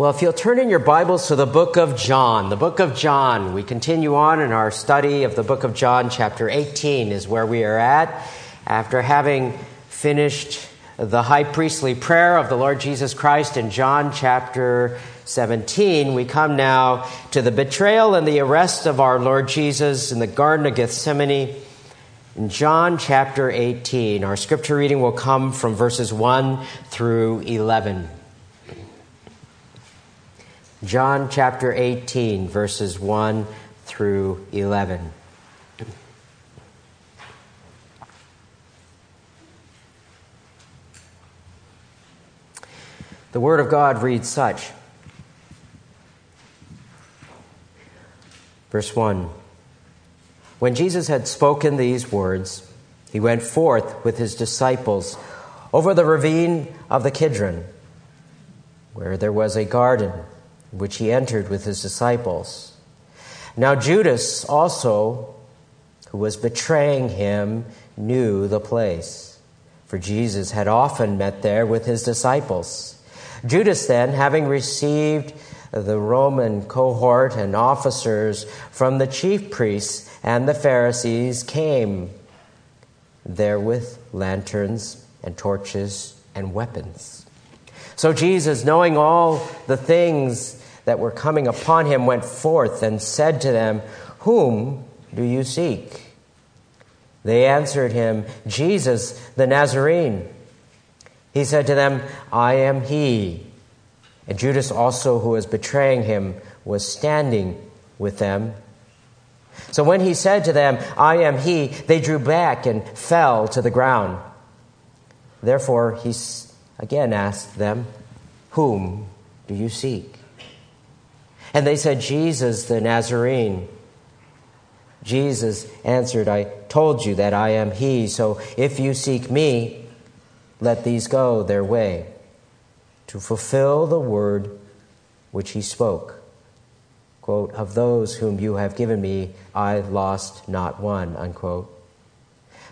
Well, if you'll turn in your Bibles to the book of John, the book of John, we continue on in our study of the book of John, chapter 18 is where we are at. After having finished the high priestly prayer of the Lord Jesus Christ in John chapter 17, we come now to the betrayal and the arrest of our Lord Jesus in the Garden of Gethsemane. In John chapter 18, our scripture reading will come from verses 1 through 11. John chapter 18, verses 1 through 11. The Word of God reads such. Verse 1 When Jesus had spoken these words, he went forth with his disciples over the ravine of the Kidron, where there was a garden which he entered with his disciples. Now, Judas also, who was betraying him, knew the place, for Jesus had often met there with his disciples. Judas, then, having received the Roman cohort and officers from the chief priests and the Pharisees, came there with lanterns and torches and weapons. So Jesus, knowing all the things that were coming upon him went forth and said to them, Whom do you seek? They answered him, Jesus the Nazarene. He said to them, I am he. And Judas also, who was betraying him, was standing with them. So when he said to them, I am he, they drew back and fell to the ground. Therefore, he again asked them, Whom do you seek? And they said, Jesus the Nazarene. Jesus answered, I told you that I am he, so if you seek me, let these go their way, to fulfill the word which he spoke. Quote, of those whom you have given me, I lost not one, unquote.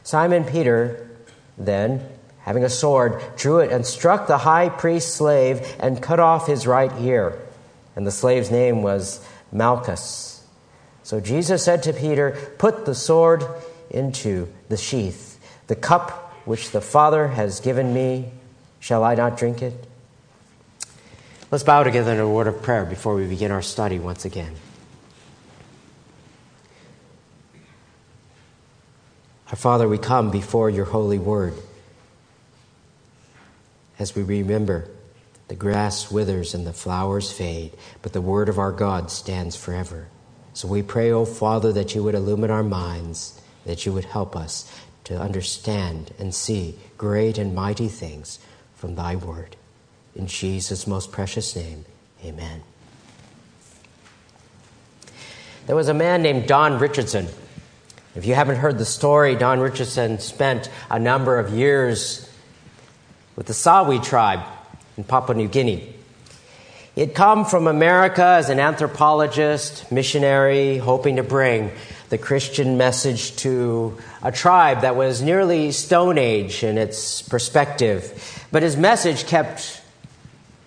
Simon Peter, then, having a sword, drew it and struck the high priest's slave and cut off his right ear and the slave's name was Malchus. So Jesus said to Peter, Put the sword into the sheath. The cup which the Father has given me, shall I not drink it? Let's bow together in a word of prayer before we begin our study once again. Our Father, we come before your holy word as we remember the grass withers and the flowers fade, but the word of our God stands forever. So we pray, O Father, that you would illumine our minds, that you would help us to understand and see great and mighty things from thy word. In Jesus' most precious name, amen. There was a man named Don Richardson. If you haven't heard the story, Don Richardson spent a number of years with the Sawi tribe in Papua New Guinea. He had come from America as an anthropologist, missionary, hoping to bring the Christian message to a tribe that was nearly Stone Age in its perspective. But his message kept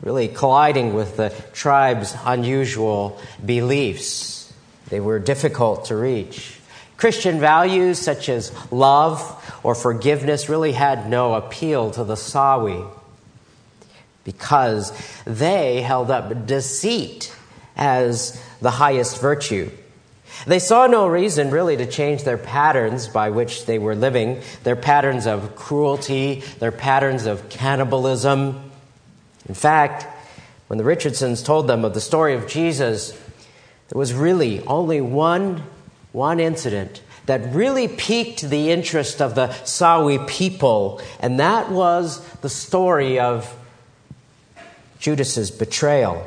really colliding with the tribe's unusual beliefs. They were difficult to reach. Christian values such as love or forgiveness really had no appeal to the Sawi because they held up deceit as the highest virtue. They saw no reason really to change their patterns by which they were living, their patterns of cruelty, their patterns of cannibalism. In fact, when the Richardsons told them of the story of Jesus, there was really only one, one incident that really piqued the interest of the Sawi people, and that was the story of Judas's betrayal.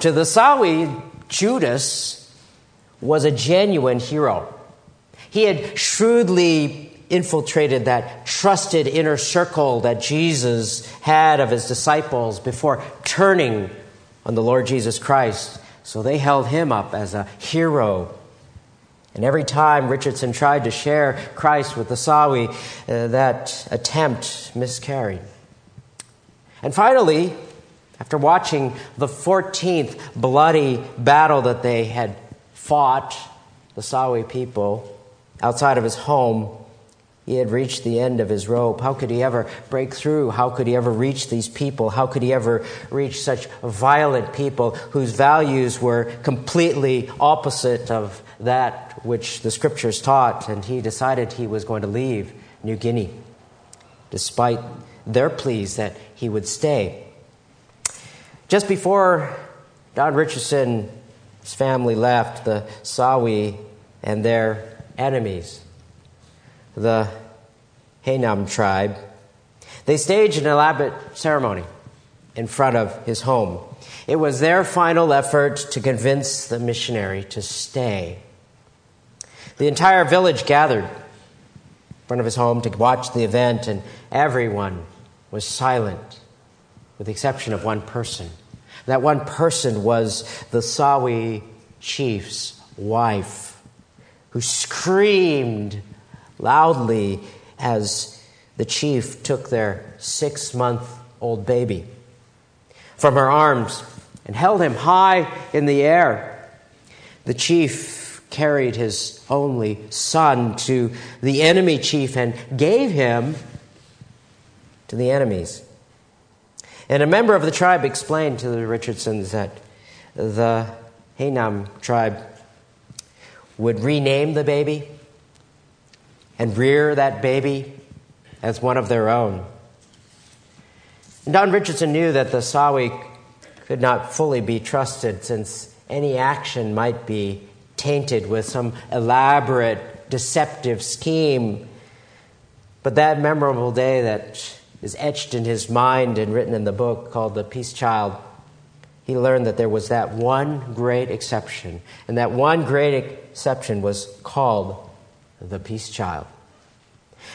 To the Sawi, Judas was a genuine hero. He had shrewdly infiltrated that trusted inner circle that Jesus had of his disciples before turning on the Lord Jesus Christ. So they held him up as a hero. And every time Richardson tried to share Christ with the Sawi, uh, that attempt miscarried. And finally, After watching the 14th bloody battle that they had fought, the Sawi people, outside of his home, he had reached the end of his rope. How could he ever break through? How could he ever reach these people? How could he ever reach such violent people whose values were completely opposite of that which the scriptures taught? And he decided he was going to leave New Guinea, despite their pleas that he would stay. Just before Don Richardson's family left, the Sawi and their enemies, the Haenam tribe, they staged an elaborate ceremony in front of his home. It was their final effort to convince the missionary to stay. The entire village gathered in front of his home to watch the event, and everyone was silent with the exception of one person. That one person was the Sawi chief's wife, who screamed loudly as the chief took their six month old baby from her arms and held him high in the air. The chief carried his only son to the enemy chief and gave him to the enemies. And a member of the tribe explained to the Richardsons that the Haenam tribe would rename the baby and rear that baby as one of their own. And Don Richardson knew that the Sawi could not fully be trusted since any action might be tainted with some elaborate, deceptive scheme. But that memorable day that is etched in his mind and written in the book called The Peace Child, he learned that there was that one great exception. And that one great exception was called the peace child.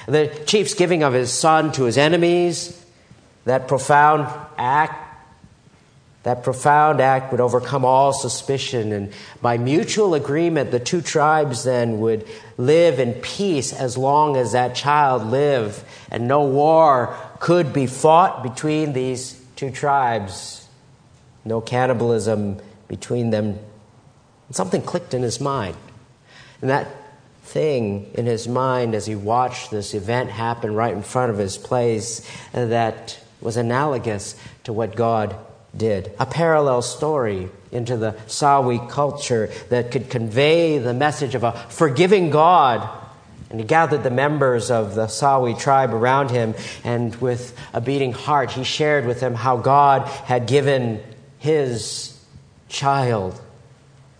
The chief's giving of his son to his enemies, that profound act, that profound act would overcome all suspicion. And by mutual agreement, the two tribes then would live in peace as long as that child lived, and no war could be fought between these two tribes, no cannibalism between them. And something clicked in his mind. And that thing in his mind as he watched this event happen right in front of his place uh, that was analogous to what God did. A parallel story into the Sawi culture that could convey the message of a forgiving God. And he gathered the members of the Sawi tribe around him, and with a beating heart, he shared with them how God had given his child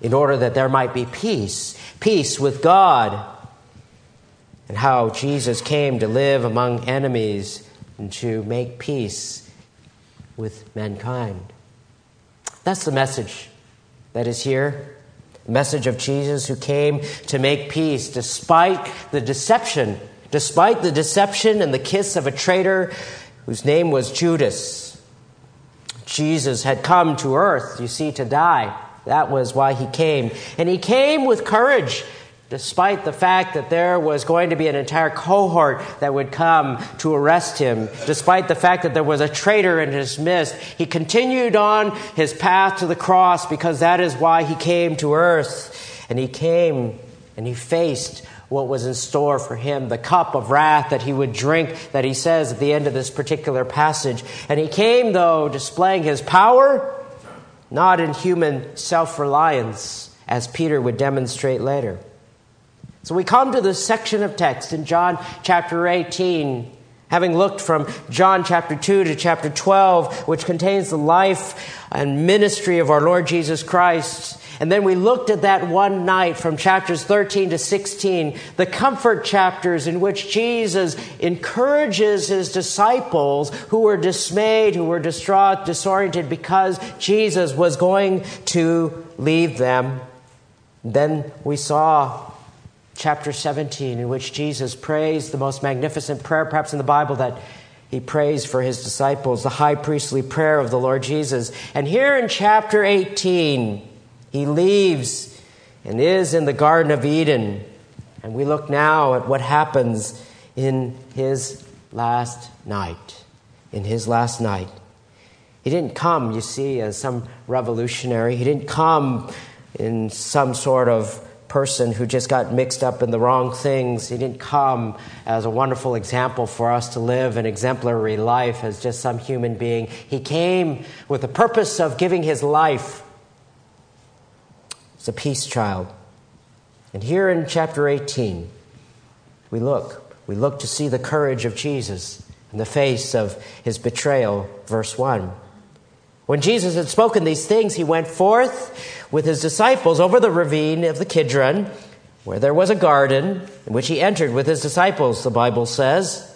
in order that there might be peace peace with God, and how Jesus came to live among enemies and to make peace with mankind. That's the message that is here. Message of Jesus who came to make peace despite the deception, despite the deception and the kiss of a traitor whose name was Judas. Jesus had come to earth, you see, to die. That was why he came. And he came with courage, despite the fact that there was going to be an entire cohort that would come to arrest him, despite the fact that there was a traitor in his midst. He continued on his path to the cross because that is why he came to earth. And he came and he faced what was in store for him, the cup of wrath that he would drink, that he says at the end of this particular passage. And he came, though, displaying his power not in human self reliance, as Peter would demonstrate later. So we come to this section of text in John chapter 18, having looked from John chapter 2 to chapter 12, which contains the life and ministry of our Lord Jesus Christ. And then we looked at that one night from chapters 13 to 16, the comfort chapters in which Jesus encourages his disciples who were dismayed, who were distraught, disoriented because Jesus was going to leave them. Then we saw chapter 17, in which Jesus prays the most magnificent prayer, perhaps in the Bible, that he prays for his disciples, the high priestly prayer of the Lord Jesus. And here in chapter 18, he leaves and is in the Garden of Eden. And we look now at what happens in his last night. In his last night. He didn't come, you see, as some revolutionary. He didn't come in some sort of person who just got mixed up in the wrong things. He didn't come as a wonderful example for us to live an exemplary life as just some human being. He came with the purpose of giving his life as a peace child. And here in chapter 18, we look. We look to see the courage of Jesus in the face of his betrayal, verse 1. When Jesus had spoken these things, he went forth with his disciples over the ravine of the Kidron, where there was a garden, in which he entered with his disciples, the Bible says.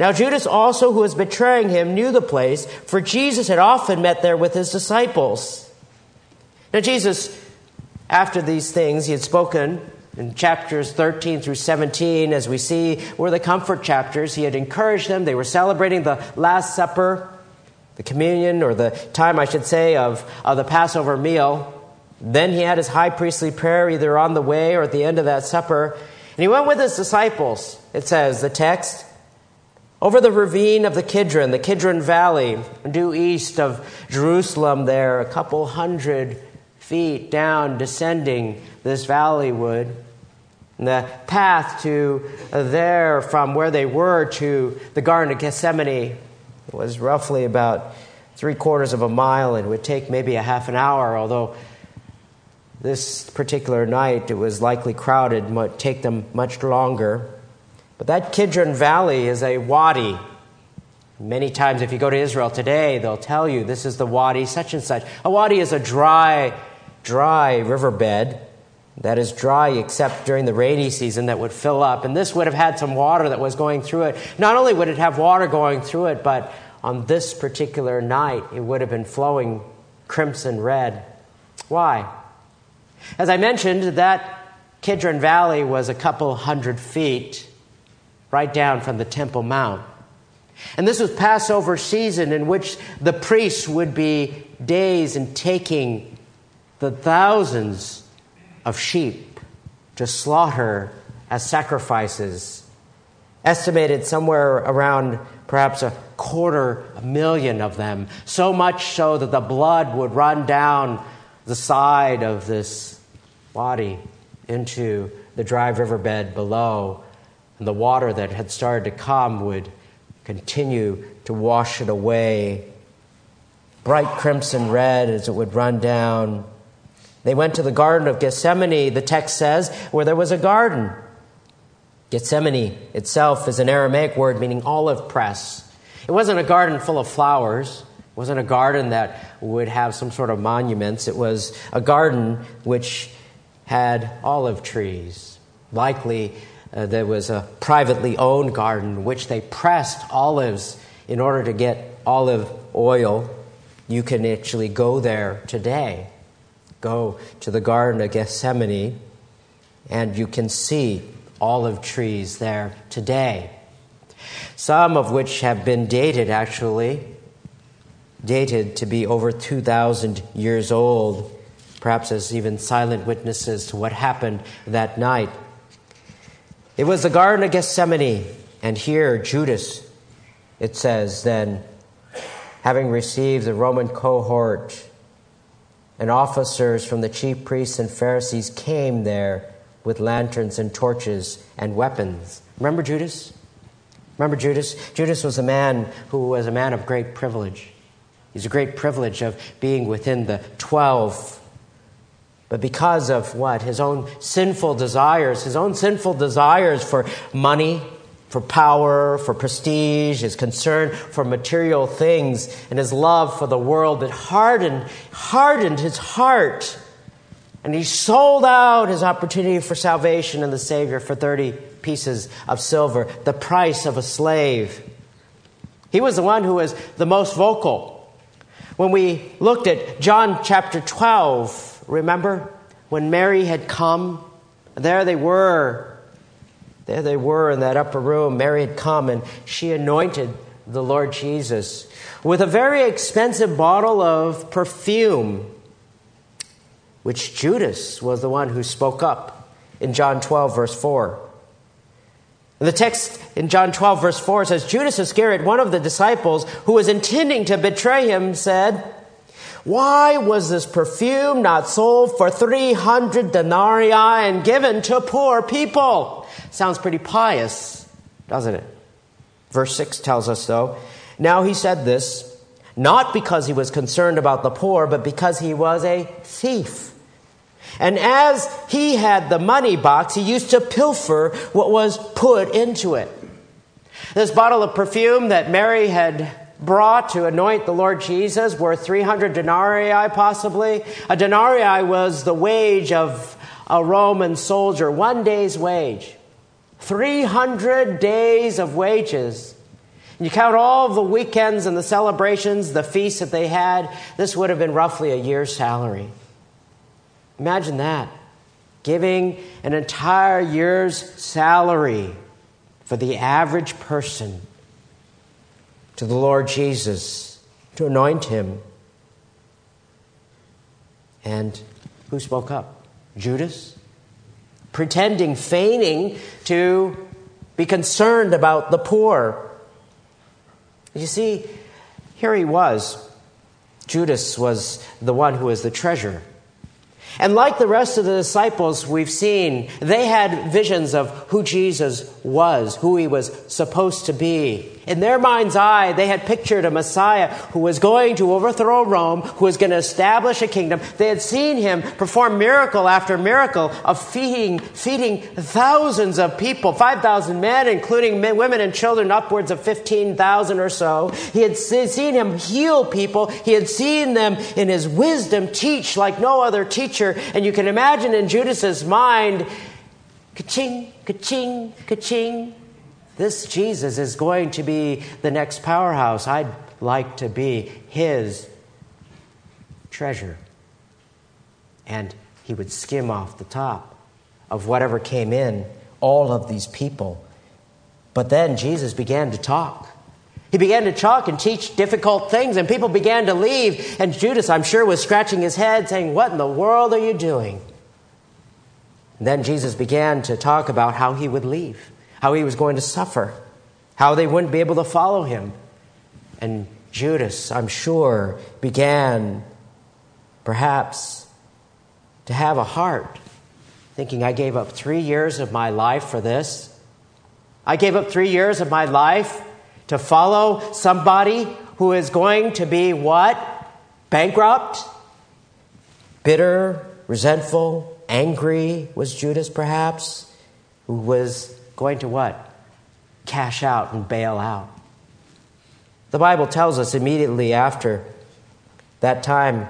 Now Judas also, who was betraying him, knew the place, for Jesus had often met there with his disciples. Now Jesus, after these things, he had spoken in chapters 13 through 17, as we see, were the comfort chapters. He had encouraged them. They were celebrating the Last Supper the communion, or the time, I should say, of, of the Passover meal. Then he had his high priestly prayer either on the way or at the end of that supper. And he went with his disciples, it says, the text, over the ravine of the Kidron, the Kidron Valley, due east of Jerusalem, there, a couple hundred feet down, descending this valley would. And the path to there, from where they were to the Garden of Gethsemane, it was roughly about three quarters of a mile and would take maybe a half an hour, although this particular night it was likely crowded, might take them much longer. But that Kidron Valley is a wadi. Many times, if you go to Israel today, they'll tell you this is the wadi, such and such. A wadi is a dry, dry riverbed that is dry except during the rainy season that would fill up. And this would have had some water that was going through it. Not only would it have water going through it, but on this particular night, it would have been flowing crimson red. Why? As I mentioned, that Kidron Valley was a couple hundred feet right down from the Temple Mount. And this was Passover season in which the priests would be days in taking the thousands of sheep to slaughter as sacrifices, estimated somewhere around perhaps a quarter a million of them, so much so that the blood would run down the side of this body into the dry riverbed below, and the water that had started to come would continue to wash it away. Bright crimson red as it would run down they went to the Garden of Gethsemane, the text says, where there was a garden. Gethsemane itself is an Aramaic word meaning olive press. It wasn't a garden full of flowers. It wasn't a garden that would have some sort of monuments. It was a garden which had olive trees. Likely, uh, there was a privately owned garden which they pressed olives in order to get olive oil. You can actually go there today go to the Garden of Gethsemane, and you can see olive trees there today. Some of which have been dated, actually, dated to be over 2,000 years old, perhaps as even silent witnesses to what happened that night. It was the Garden of Gethsemane, and here Judas, it says, then, having received the Roman cohort and officers from the chief priests and Pharisees came there with lanterns and torches and weapons. Remember Judas? Remember Judas? Judas was a man who was a man of great privilege. He's a great privilege of being within the 12. But because of what? His own sinful desires, his own sinful desires for money, for power, for prestige, his concern for material things, and his love for the world that hardened, hardened his heart. And he sold out his opportunity for salvation and the Savior for 30 pieces of silver, the price of a slave. He was the one who was the most vocal. When we looked at John chapter 12, remember? When Mary had come, there they were there they were in that upper room. Mary had come and she anointed the Lord Jesus with a very expensive bottle of perfume, which Judas was the one who spoke up in John 12, verse 4. The text in John 12, verse 4 says Judas Iscariot, one of the disciples who was intending to betray him, said, Why was this perfume not sold for 300 denarii and given to poor people? Sounds pretty pious, doesn't it? Verse 6 tells us, though, now he said this not because he was concerned about the poor, but because he was a thief. And as he had the money box, he used to pilfer what was put into it. This bottle of perfume that Mary had brought to anoint the Lord Jesus, worth 300 denarii possibly. A denarii was the wage of a Roman soldier, one day's wage. 300 days of wages. You count all the weekends and the celebrations, the feasts that they had, this would have been roughly a year's salary. Imagine that. Giving an entire year's salary for the average person to the Lord Jesus to anoint him. And who spoke up? Judas? Pretending, feigning to be concerned about the poor. You see, here he was. Judas was the one who was the treasurer. And like the rest of the disciples we've seen, they had visions of who Jesus was, who he was supposed to be. In their mind's eye, they had pictured a Messiah who was going to overthrow Rome, who was going to establish a kingdom. They had seen him perform miracle after miracle of feeding, feeding thousands of people, 5,000 men, including men, women and children, upwards of 15,000 or so. He had seen him heal people. He had seen them in his wisdom teach like no other teacher. And you can imagine in Judas's mind, ka-ching, ka-ching, ka-ching. This Jesus is going to be the next powerhouse. I'd like to be his treasure. And he would skim off the top of whatever came in, all of these people. But then Jesus began to talk. He began to talk and teach difficult things, and people began to leave. And Judas, I'm sure, was scratching his head, saying, What in the world are you doing? And then Jesus began to talk about how he would leave how he was going to suffer, how they wouldn't be able to follow him. And Judas, I'm sure, began perhaps to have a heart, thinking, I gave up three years of my life for this. I gave up three years of my life to follow somebody who is going to be what? Bankrupt? Bitter, resentful, angry was Judas perhaps, who was going to what? Cash out and bail out. The Bible tells us immediately after that time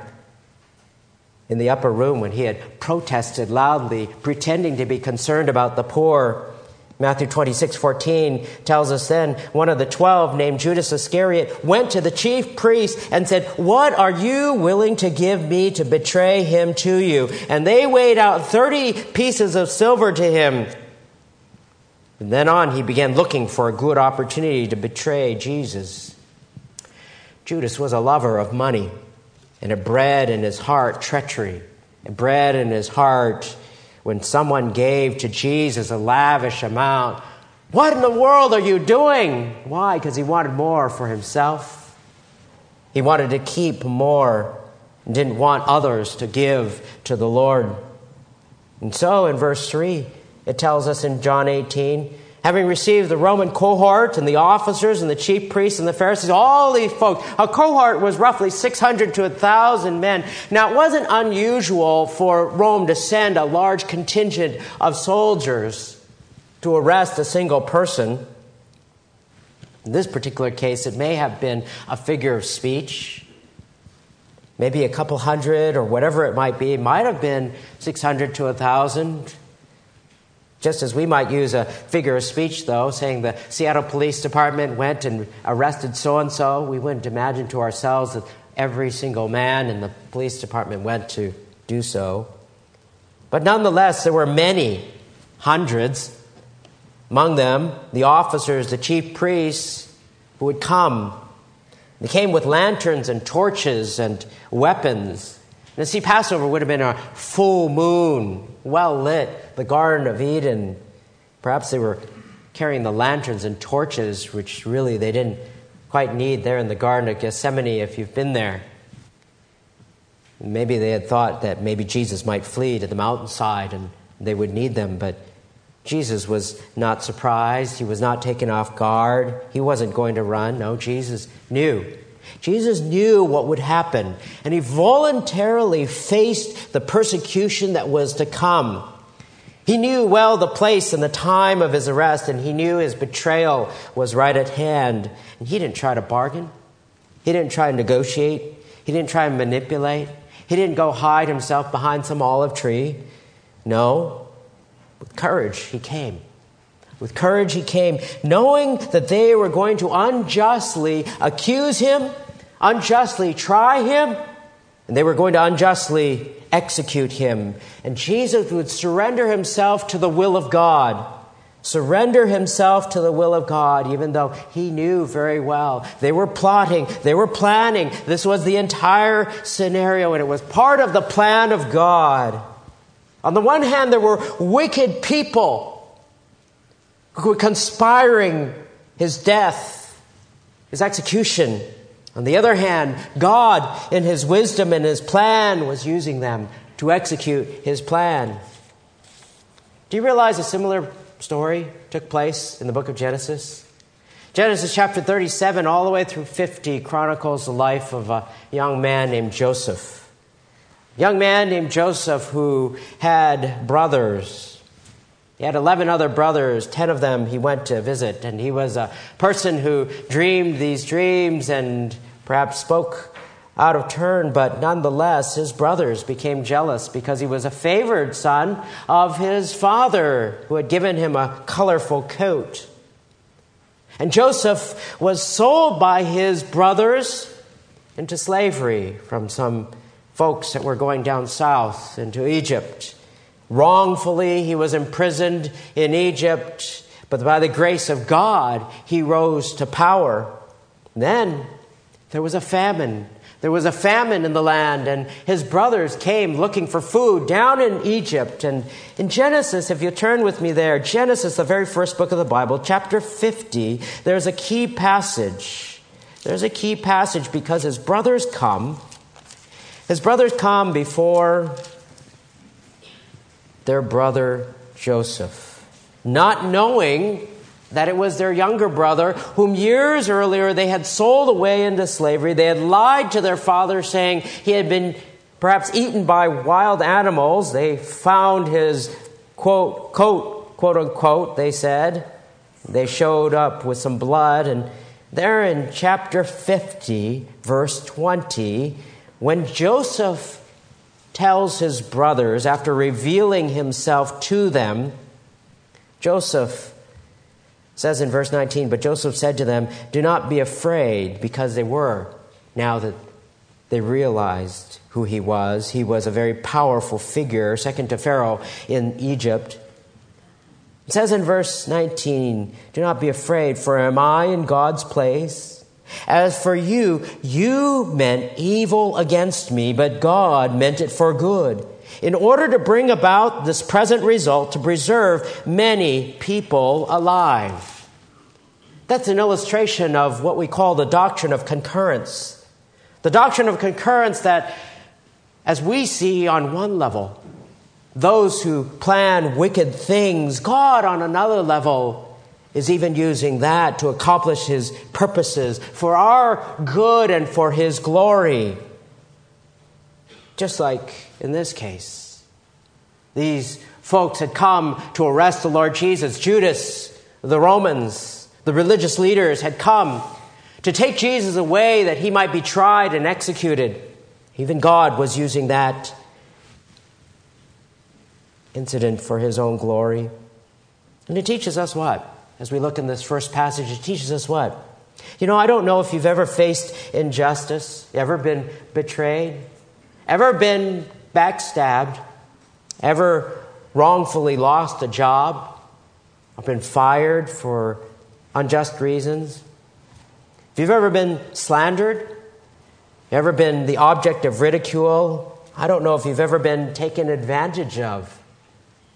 in the upper room when he had protested loudly, pretending to be concerned about the poor. Matthew 26, 14 tells us then one of the twelve, named Judas Iscariot, went to the chief priest and said, What are you willing to give me to betray him to you? And they weighed out 30 pieces of silver to him. From then on, he began looking for a good opportunity to betray Jesus. Judas was a lover of money, and it bred in his heart treachery. It bred in his heart when someone gave to Jesus a lavish amount. What in the world are you doing? Why? Because he wanted more for himself. He wanted to keep more and didn't want others to give to the Lord. And so in verse 3, it tells us in John 18, having received the Roman cohort and the officers and the chief priests and the Pharisees, all these folks, a cohort was roughly 600 to 1,000 men. Now, it wasn't unusual for Rome to send a large contingent of soldiers to arrest a single person. In this particular case, it may have been a figure of speech. Maybe a couple hundred or whatever it might be. It might have been 600 to 1,000. Just as we might use a figure of speech, though, saying the Seattle Police Department went and arrested so and so, we wouldn't imagine to ourselves that every single man in the police department went to do so. But nonetheless, there were many, hundreds, among them the officers, the chief priests, who would come. They came with lanterns and torches and weapons. And see, Passover would have been a full moon, well lit, the Garden of Eden. Perhaps they were carrying the lanterns and torches, which really they didn't quite need there in the Garden of Gethsemane if you've been there. Maybe they had thought that maybe Jesus might flee to the mountainside and they would need them, but Jesus was not surprised. He was not taken off guard. He wasn't going to run. No, Jesus knew. Jesus knew what would happen, and he voluntarily faced the persecution that was to come. He knew well the place and the time of his arrest, and he knew his betrayal was right at hand. And he didn't try to bargain. He didn't try to negotiate. He didn't try to manipulate. He didn't go hide himself behind some olive tree. No, with courage, he came. With courage, he came, knowing that they were going to unjustly accuse him, unjustly try him, and they were going to unjustly execute him. And Jesus would surrender himself to the will of God. Surrender himself to the will of God, even though he knew very well. They were plotting, they were planning. This was the entire scenario, and it was part of the plan of God. On the one hand, there were wicked people who were conspiring his death, his execution. On the other hand, God, in his wisdom and his plan, was using them to execute his plan. Do you realize a similar story took place in the book of Genesis? Genesis chapter 37, all the way through 50, chronicles the life of a young man named Joseph young man named Joseph who had brothers. He had 11 other brothers. 10 of them he went to visit. And he was a person who dreamed these dreams and perhaps spoke out of turn, but nonetheless, his brothers became jealous because he was a favored son of his father who had given him a colorful coat. And Joseph was sold by his brothers into slavery from some folks that were going down south into Egypt. Wrongfully, he was imprisoned in Egypt, but by the grace of God, he rose to power. Then there was a famine. There was a famine in the land, and his brothers came looking for food down in Egypt. And in Genesis, if you turn with me there, Genesis, the very first book of the Bible, chapter 50, there's a key passage. There's a key passage because his brothers come his brothers come before their brother Joseph, not knowing that it was their younger brother, whom years earlier they had sold away into slavery. They had lied to their father, saying he had been perhaps eaten by wild animals. They found his quote, coat, quote unquote, they said. They showed up with some blood. And there in chapter 50, verse 20, when Joseph tells his brothers, after revealing himself to them, Joseph says in verse 19, But Joseph said to them, Do not be afraid, because they were, now that they realized who he was. He was a very powerful figure, second to Pharaoh in Egypt. It says in verse 19, Do not be afraid, for am I in God's place? As for you, you meant evil against me, but God meant it for good, in order to bring about this present result to preserve many people alive. That's an illustration of what we call the doctrine of concurrence. The doctrine of concurrence that, as we see on one level, those who plan wicked things, God on another level is even using that to accomplish his purposes for our good and for his glory. Just like in this case, these folks had come to arrest the Lord Jesus. Judas, the Romans, the religious leaders had come to take Jesus away that he might be tried and executed. Even God was using that incident for his own glory. And it teaches us what? As we look in this first passage, it teaches us what? You know, I don't know if you've ever faced injustice, ever been betrayed, ever been backstabbed, ever wrongfully lost a job, or been fired for unjust reasons. If you've ever been slandered, ever been the object of ridicule, I don't know if you've ever been taken advantage of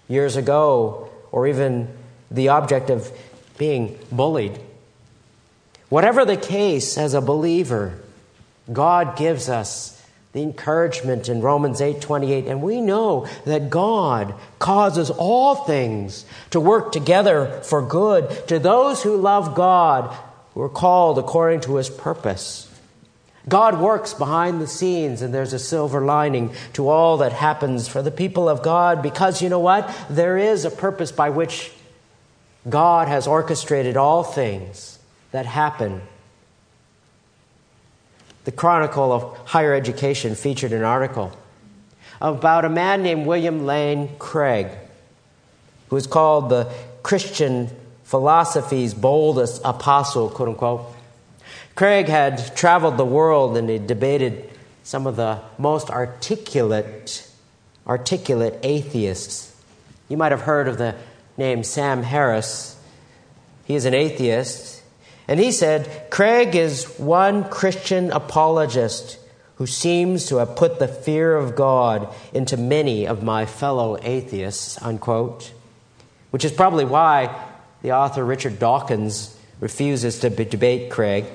years ago, or even the object of being bullied. Whatever the case, as a believer, God gives us the encouragement in Romans 8 28. And we know that God causes all things to work together for good to those who love God, who are called according to his purpose. God works behind the scenes, and there's a silver lining to all that happens for the people of God because you know what? There is a purpose by which God has orchestrated all things that happen the Chronicle of Higher Education featured an article about a man named William Lane Craig, who is called the Christian philosophy's boldest apostle, quote unquote. Craig had traveled the world and he debated some of the most articulate, articulate atheists. You might have heard of the name Sam Harris. He is an atheist. And he said, Craig is one Christian apologist who seems to have put the fear of God into many of my fellow atheists, unquote. Which is probably why the author Richard Dawkins refuses to debate Craig.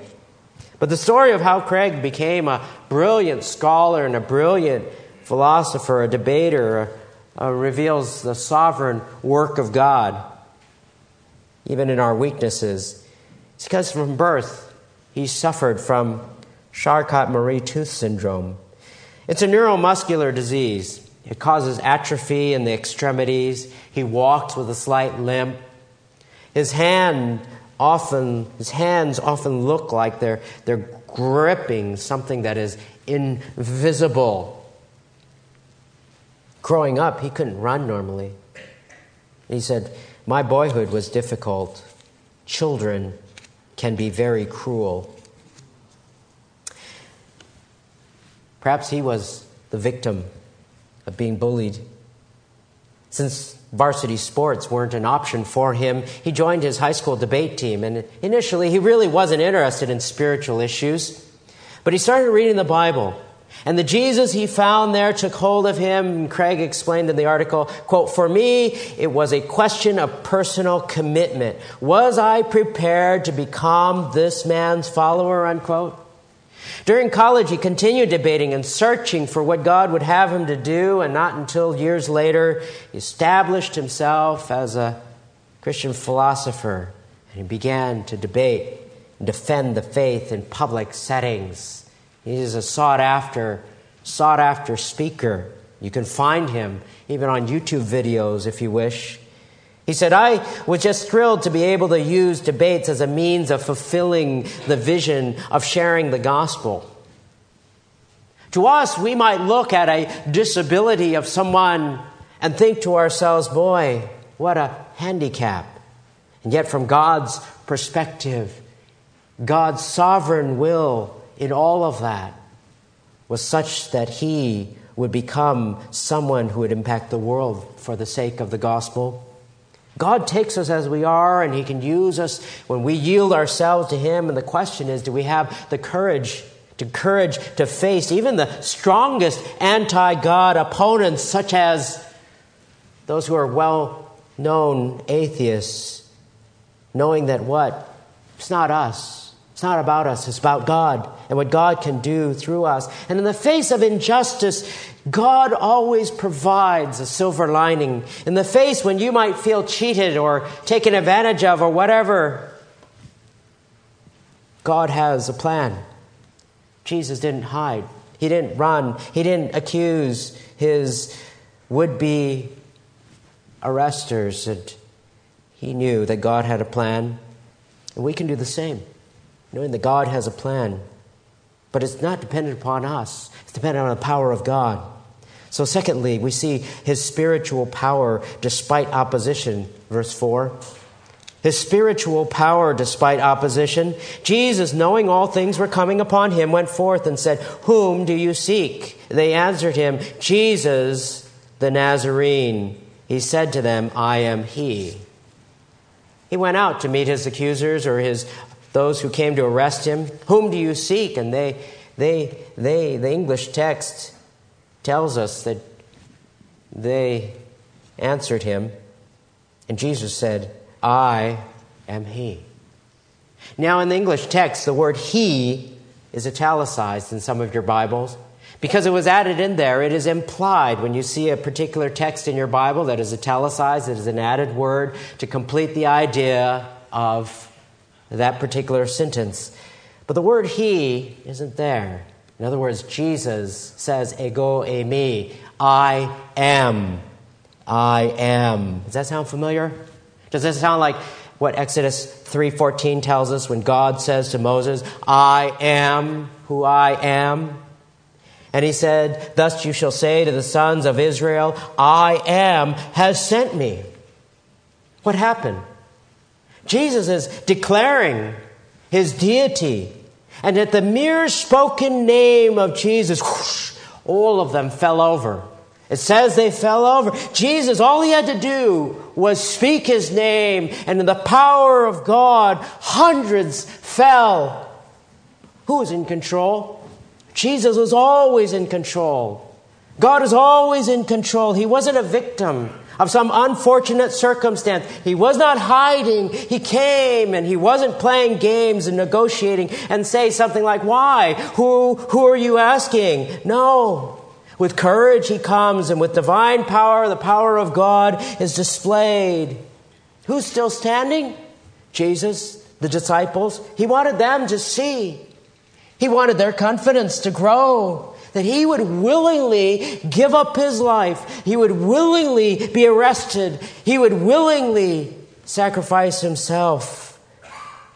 But the story of how Craig became a brilliant scholar and a brilliant philosopher, a debater, uh, reveals the sovereign work of God, even in our weaknesses. It's because from birth he suffered from Charcot Marie Tooth syndrome. It's a neuromuscular disease. It causes atrophy in the extremities. He walks with a slight limp. His hand often his hands often look like they're they're gripping something that is invisible. Growing up, he couldn't run normally. He said, My boyhood was difficult. Children can be very cruel. Perhaps he was the victim of being bullied. Since varsity sports weren't an option for him, he joined his high school debate team. And initially, he really wasn't interested in spiritual issues. But he started reading the Bible. And the Jesus he found there took hold of him. Craig explained in the article, quote, For me, it was a question of personal commitment. Was I prepared to become this man's follower, unquote? During college, he continued debating and searching for what God would have him to do, and not until years later, he established himself as a Christian philosopher, and he began to debate and defend the faith in public settings. He is a sought after, sought after speaker. You can find him even on YouTube videos if you wish. He said, I was just thrilled to be able to use debates as a means of fulfilling the vision of sharing the gospel. To us, we might look at a disability of someone and think to ourselves, boy, what a handicap. And yet, from God's perspective, God's sovereign will in all of that was such that he would become someone who would impact the world for the sake of the gospel. God takes us as we are, and He can use us when we yield ourselves to Him. And the question is do we have the courage to courage to face even the strongest anti God opponents, such as those who are well known atheists, knowing that what? It's not us. It's not about us, it's about God and what God can do through us. And in the face of injustice, God always provides a silver lining. In the face when you might feel cheated or taken advantage of or whatever, God has a plan. Jesus didn't hide, He didn't run, He didn't accuse His would be arresters. And he knew that God had a plan, and we can do the same knowing that God has a plan. But it's not dependent upon us, it's dependent on the power of God. So, secondly, we see his spiritual power despite opposition. Verse 4. His spiritual power despite opposition. Jesus, knowing all things were coming upon him, went forth and said, Whom do you seek? They answered him, Jesus the Nazarene. He said to them, I am he. He went out to meet his accusers or his those who came to arrest him, Whom do you seek? And they, they, they, the English text tells us that they answered him, and Jesus said, I am He. Now, in the English text, the word He is italicized in some of your Bibles. Because it was added in there, it is implied when you see a particular text in your Bible that is italicized, it is an added word to complete the idea of that particular sentence. But the word he isn't there. In other words, Jesus says, ego eimi, I am. I am. Does that sound familiar? Does that sound like what Exodus 3:14 tells us when God says to Moses, "I am who I am"? And he said, "Thus you shall say to the sons of Israel, I am has sent me." What happened? Jesus is declaring his deity. And at the mere spoken name of Jesus, whoosh, all of them fell over. It says they fell over. Jesus, all he had to do was speak his name, and in the power of God, hundreds fell. Who was in control? Jesus was always in control. God is always in control. He wasn't a victim of some unfortunate circumstance. He was not hiding. He came and he wasn't playing games and negotiating and say something like, why? Who, who are you asking? No. With courage he comes and with divine power, the power of God is displayed. Who's still standing? Jesus, the disciples. He wanted them to see. He wanted their confidence to grow that he would willingly give up his life. He would willingly be arrested. He would willingly sacrifice himself.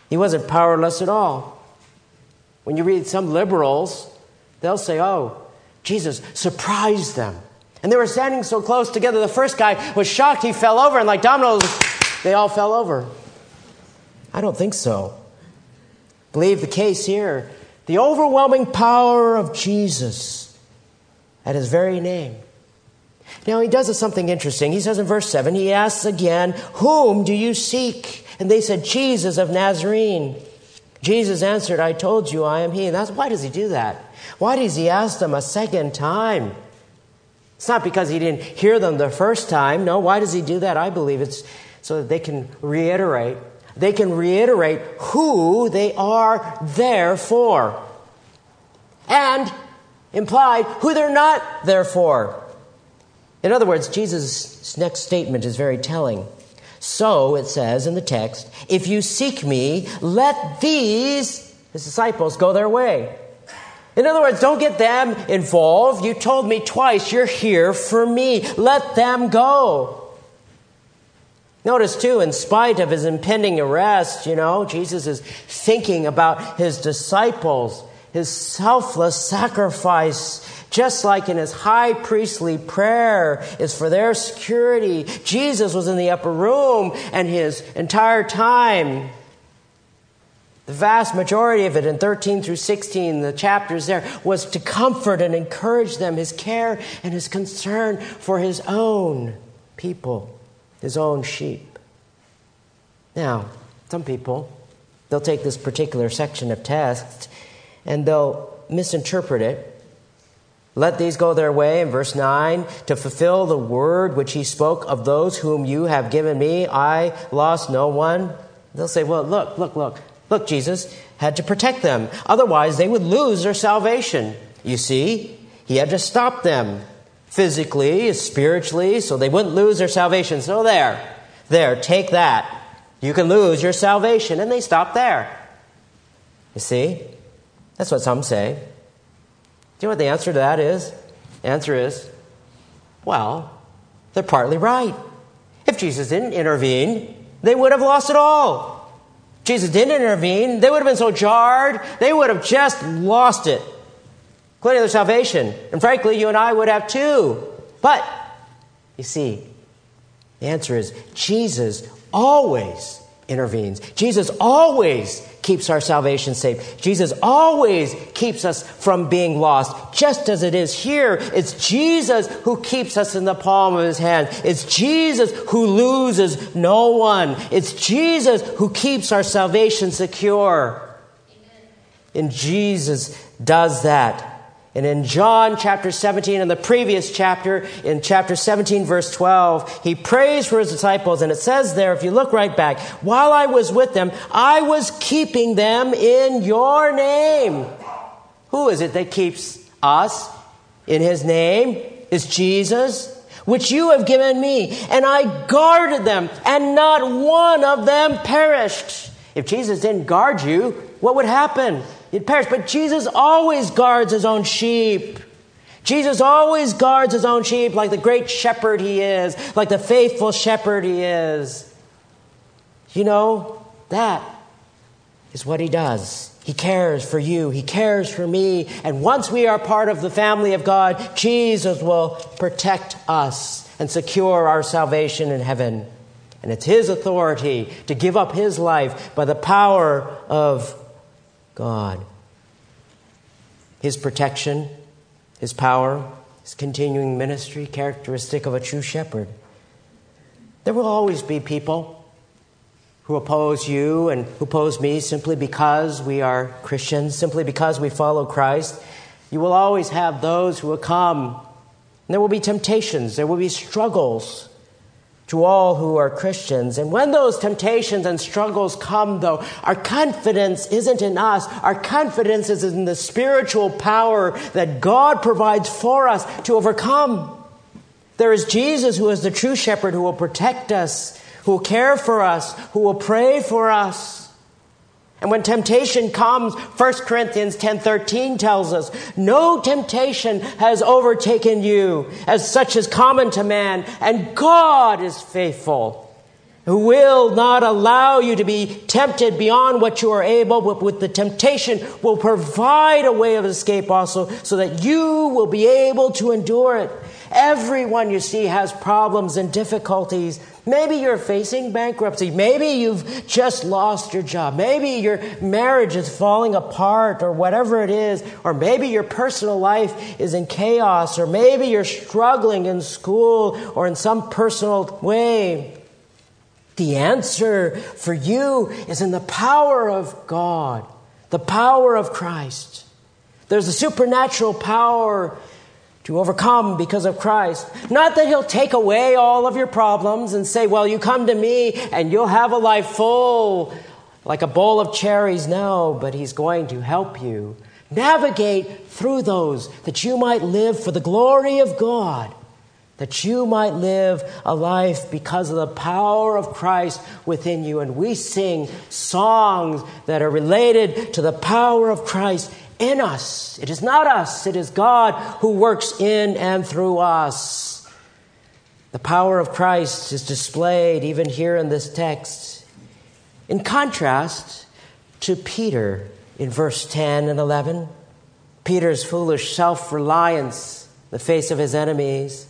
He wasn't powerless at all. When you read some liberals, they'll say, oh, Jesus surprised them. And they were standing so close together. The first guy was shocked. He fell over, and like dominoes, they all fell over. I don't think so. Believe the case here the overwhelming power of Jesus at his very name. Now he does something interesting. He says in verse 7, he asks again, Whom do you seek? And they said, Jesus of Nazarene. Jesus answered, I told you I am he. And that's why does he do that? Why does he ask them a second time? It's not because he didn't hear them the first time. No, why does he do that? I believe it's so that they can reiterate they can reiterate who they are there for. And implied who they're not there for. In other words, Jesus' next statement is very telling. So it says in the text, if you seek me, let these, his disciples, go their way. In other words, don't get them involved. You told me twice you're here for me. Let them go. Notice too, in spite of his impending arrest, you know, Jesus is thinking about his disciples, his selfless sacrifice, just like in his high priestly prayer is for their security. Jesus was in the upper room and his entire time, the vast majority of it in 13 through 16, the chapters there, was to comfort and encourage them, his care and his concern for his own people his own sheep. Now, some people, they'll take this particular section of text and they'll misinterpret it. Let these go their way in verse 9 to fulfill the word which he spoke of those whom you have given me. I lost no one. They'll say, Well, look, look, look. Look, Jesus had to protect them. Otherwise, they would lose their salvation. You see, he had to stop them physically, spiritually, so they wouldn't lose their salvation. So there, there, take that. You can lose your salvation. And they stop there. You see? That's what some say. Do you know what the answer to that is? The answer is, well, they're partly right. If Jesus didn't intervene, they would have lost it all. Jesus didn't intervene, they would have been so jarred, they would have just lost it including their salvation. And frankly, you and I would have too. But, you see, the answer is Jesus always intervenes. Jesus always keeps our salvation safe. Jesus always keeps us from being lost, just as it is here. It's Jesus who keeps us in the palm of his hand. It's Jesus who loses no one. It's Jesus who keeps our salvation secure. And Jesus does that And in John chapter 17, in the previous chapter, in chapter 17, verse 12, he prays for his disciples. And it says there, if you look right back, while I was with them, I was keeping them in your name. Who is it that keeps us in his name? Is Jesus, which you have given me. And I guarded them, and not one of them perished. If Jesus didn't guard you, what would happen? You'd perish. But Jesus always guards his own sheep. Jesus always guards his own sheep like the great shepherd he is, like the faithful shepherd he is. You know, that is what he does. He cares for you. He cares for me. And once we are part of the family of God, Jesus will protect us and secure our salvation in heaven. And it's His authority to give up His life by the power of God. His protection, His power, His continuing ministry, characteristic of a true shepherd. There will always be people who oppose you and who oppose me simply because we are Christians, simply because we follow Christ. You will always have those who will come. And there will be temptations, there will be struggles to all who are Christians. And when those temptations and struggles come, though, our confidence isn't in us. Our confidence is in the spiritual power that God provides for us to overcome. There is Jesus who is the true shepherd who will protect us, who will care for us, who will pray for us. And when temptation comes, 1 Corinthians 10:13 tells us, "No temptation has overtaken you as such is common to man, and God is faithful, who will not allow you to be tempted beyond what you are able, but with the temptation will provide a way of escape also, so that you will be able to endure it." Everyone you see has problems and difficulties. Maybe you're facing bankruptcy. Maybe you've just lost your job. Maybe your marriage is falling apart or whatever it is. Or maybe your personal life is in chaos. Or maybe you're struggling in school or in some personal way. The answer for you is in the power of God, the power of Christ. There's a supernatural power to overcome because of Christ. Not that He'll take away all of your problems and say, well, you come to me and you'll have a life full like a bowl of cherries. No, but He's going to help you navigate through those that you might live for the glory of God. That you might live a life because of the power of Christ within you. And we sing songs that are related to the power of Christ in us. It is not us, it is God who works in and through us. The power of Christ is displayed even here in this text. In contrast to Peter in verse 10 and 11, Peter's foolish self reliance, the face of his enemies.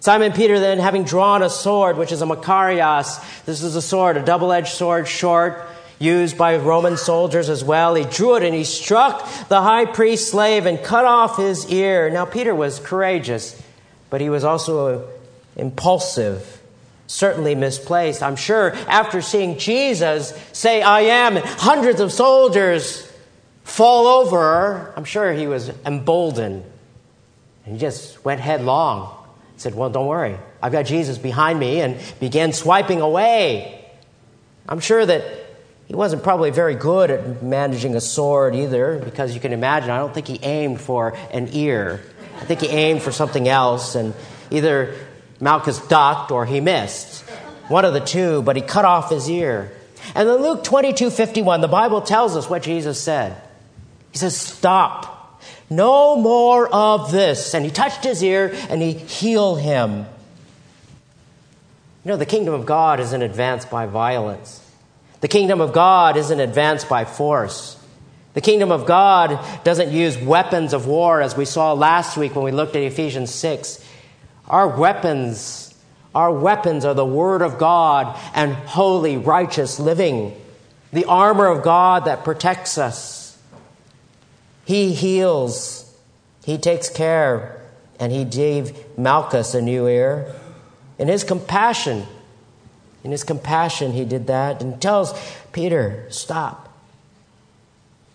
Simon Peter, then, having drawn a sword, which is a machaira, this is a sword, a double edged sword, short, used by Roman soldiers as well. He drew it and he struck the high priest's slave and cut off his ear. Now, Peter was courageous, but he was also impulsive, certainly misplaced. I'm sure after seeing Jesus say, I am, hundreds of soldiers fall over, I'm sure he was emboldened. And he just went headlong. He said, Well, don't worry. I've got Jesus behind me, and began swiping away. I'm sure that he wasn't probably very good at managing a sword either, because you can imagine, I don't think he aimed for an ear. I think he aimed for something else, and either Malchus ducked or he missed. One of the two, but he cut off his ear. And in Luke 22 51, the Bible tells us what Jesus said. He says, Stop. No more of this. And he touched his ear and he healed him. You know, the kingdom of God isn't advanced by violence. The kingdom of God isn't advanced by force. The kingdom of God doesn't use weapons of war as we saw last week when we looked at Ephesians 6. Our weapons, our weapons are the word of God and holy, righteous living. The armor of God that protects us. He heals. He takes care. And he gave Malchus a new ear. In his compassion, in his compassion, he did that and tells Peter, Stop.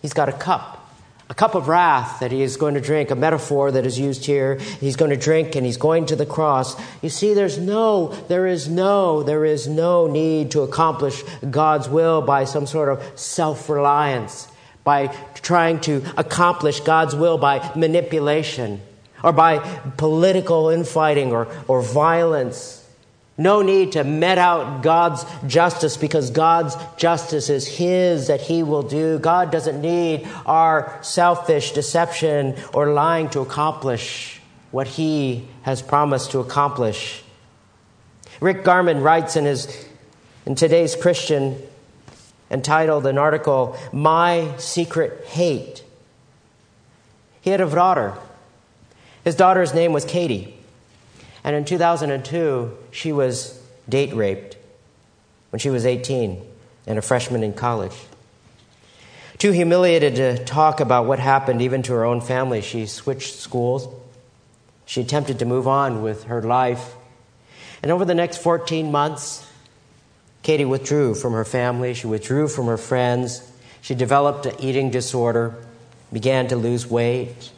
He's got a cup, a cup of wrath that he is going to drink, a metaphor that is used here. He's going to drink and he's going to the cross. You see, there's no, there is no, there is no need to accomplish God's will by some sort of self reliance, by trying to accomplish God's will by manipulation or by political infighting or, or violence. No need to met out God's justice because God's justice is His that He will do. God doesn't need our selfish deception or lying to accomplish what He has promised to accomplish. Rick Garman writes in his in today's Christian entitled an article, My Secret Hate. He had a daughter. His daughter's name was Katie. And in 2002, she was date raped when she was 18 and a freshman in college. Too humiliated to talk about what happened even to her own family, she switched schools. She attempted to move on with her life. And over the next 14 months, Katie withdrew from her family, she withdrew from her friends, she developed an eating disorder, began to lose weight.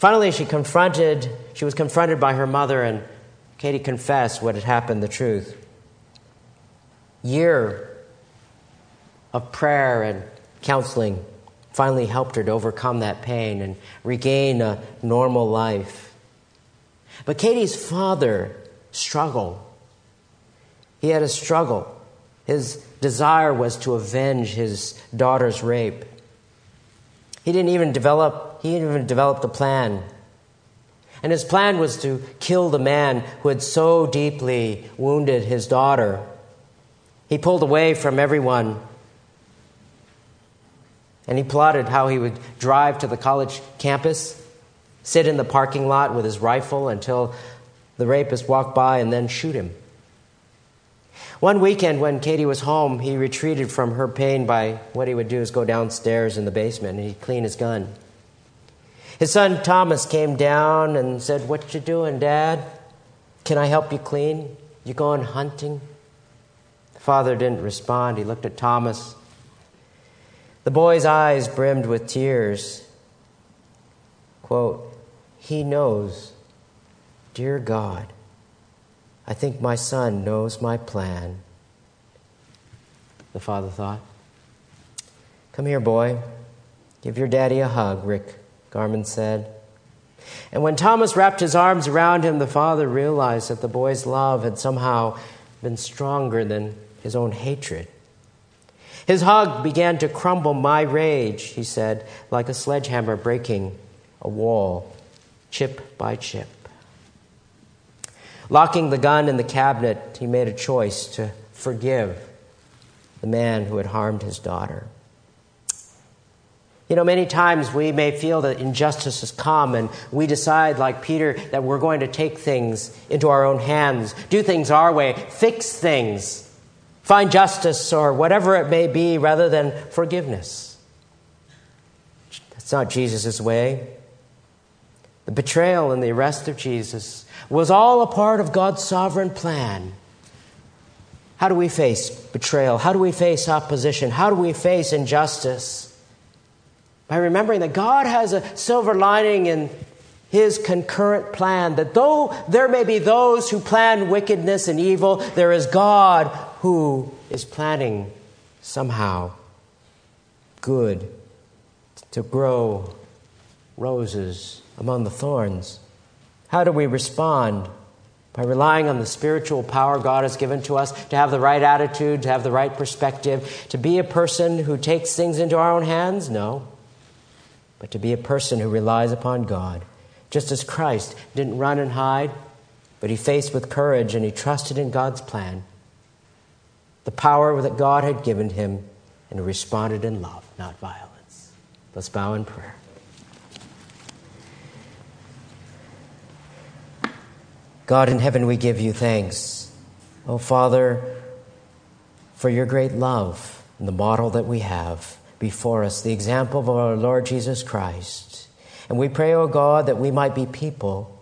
Finally, she confronted, she was confronted by her mother, and Katie confessed what had happened, the truth. Year of prayer and counseling finally helped her to overcome that pain and regain a normal life. But Katie's father struggled. He had a struggle. His desire was to avenge his daughter's rape. He didn't even develop, he even developed a plan. And his plan was to kill the man who had so deeply wounded his daughter. He pulled away from everyone. And he plotted how he would drive to the college campus, sit in the parking lot with his rifle until the rapist walked by, and then shoot him. One weekend when Katie was home, he retreated from her pain by what he would do is go downstairs in the basement and he'd clean his gun. His son Thomas came down and said, What you doing, Dad? Can I help you clean? You going hunting? The father didn't respond. He looked at Thomas. The boy's eyes brimmed with tears. Quote, He knows, dear God, I think my son knows my plan. The father thought. Come here, boy. Give your daddy a hug, Rick Garman said. And when Thomas wrapped his arms around him, the father realized that the boy's love had somehow been stronger than his own hatred. His hug began to crumble my rage, he said, like a sledgehammer breaking a wall, chip by chip. Locking the gun in the cabinet, he made a choice to forgive the man who had harmed his daughter. You know, many times we may feel that injustice has come and we decide, like Peter, that we're going to take things into our own hands, do things our way, fix things, find justice or whatever it may be rather than forgiveness. That's not Jesus' way. The betrayal and the arrest of Jesus was all a part of God's sovereign plan. How do we face betrayal? How do we face opposition? How do we face injustice? By remembering that God has a silver lining in his concurrent plan, that though there may be those who plan wickedness and evil, there is God who is planning somehow good to grow roses among the thorns. How do we respond? By relying on the spiritual power God has given to us to have the right attitude, to have the right perspective, to be a person who takes things into our own hands? No. But to be a person who relies upon God. Just as Christ didn't run and hide, but he faced with courage and he trusted in God's plan, the power that God had given him, and responded in love, not violence. Let's bow in prayer. God in heaven, we give you thanks. Oh, Father, for your great love and the model that we have before us, the example of our Lord Jesus Christ. And we pray, oh God, that we might be people,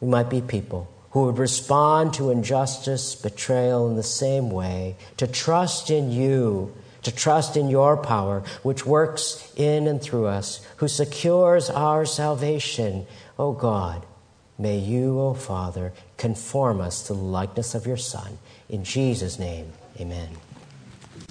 we might be people who would respond to injustice, betrayal in the same way, to trust in you to trust in your power, which works in and through us, who secures our salvation. O God, may you, O Father, conform us to the likeness of your Son. In Jesus' name, amen.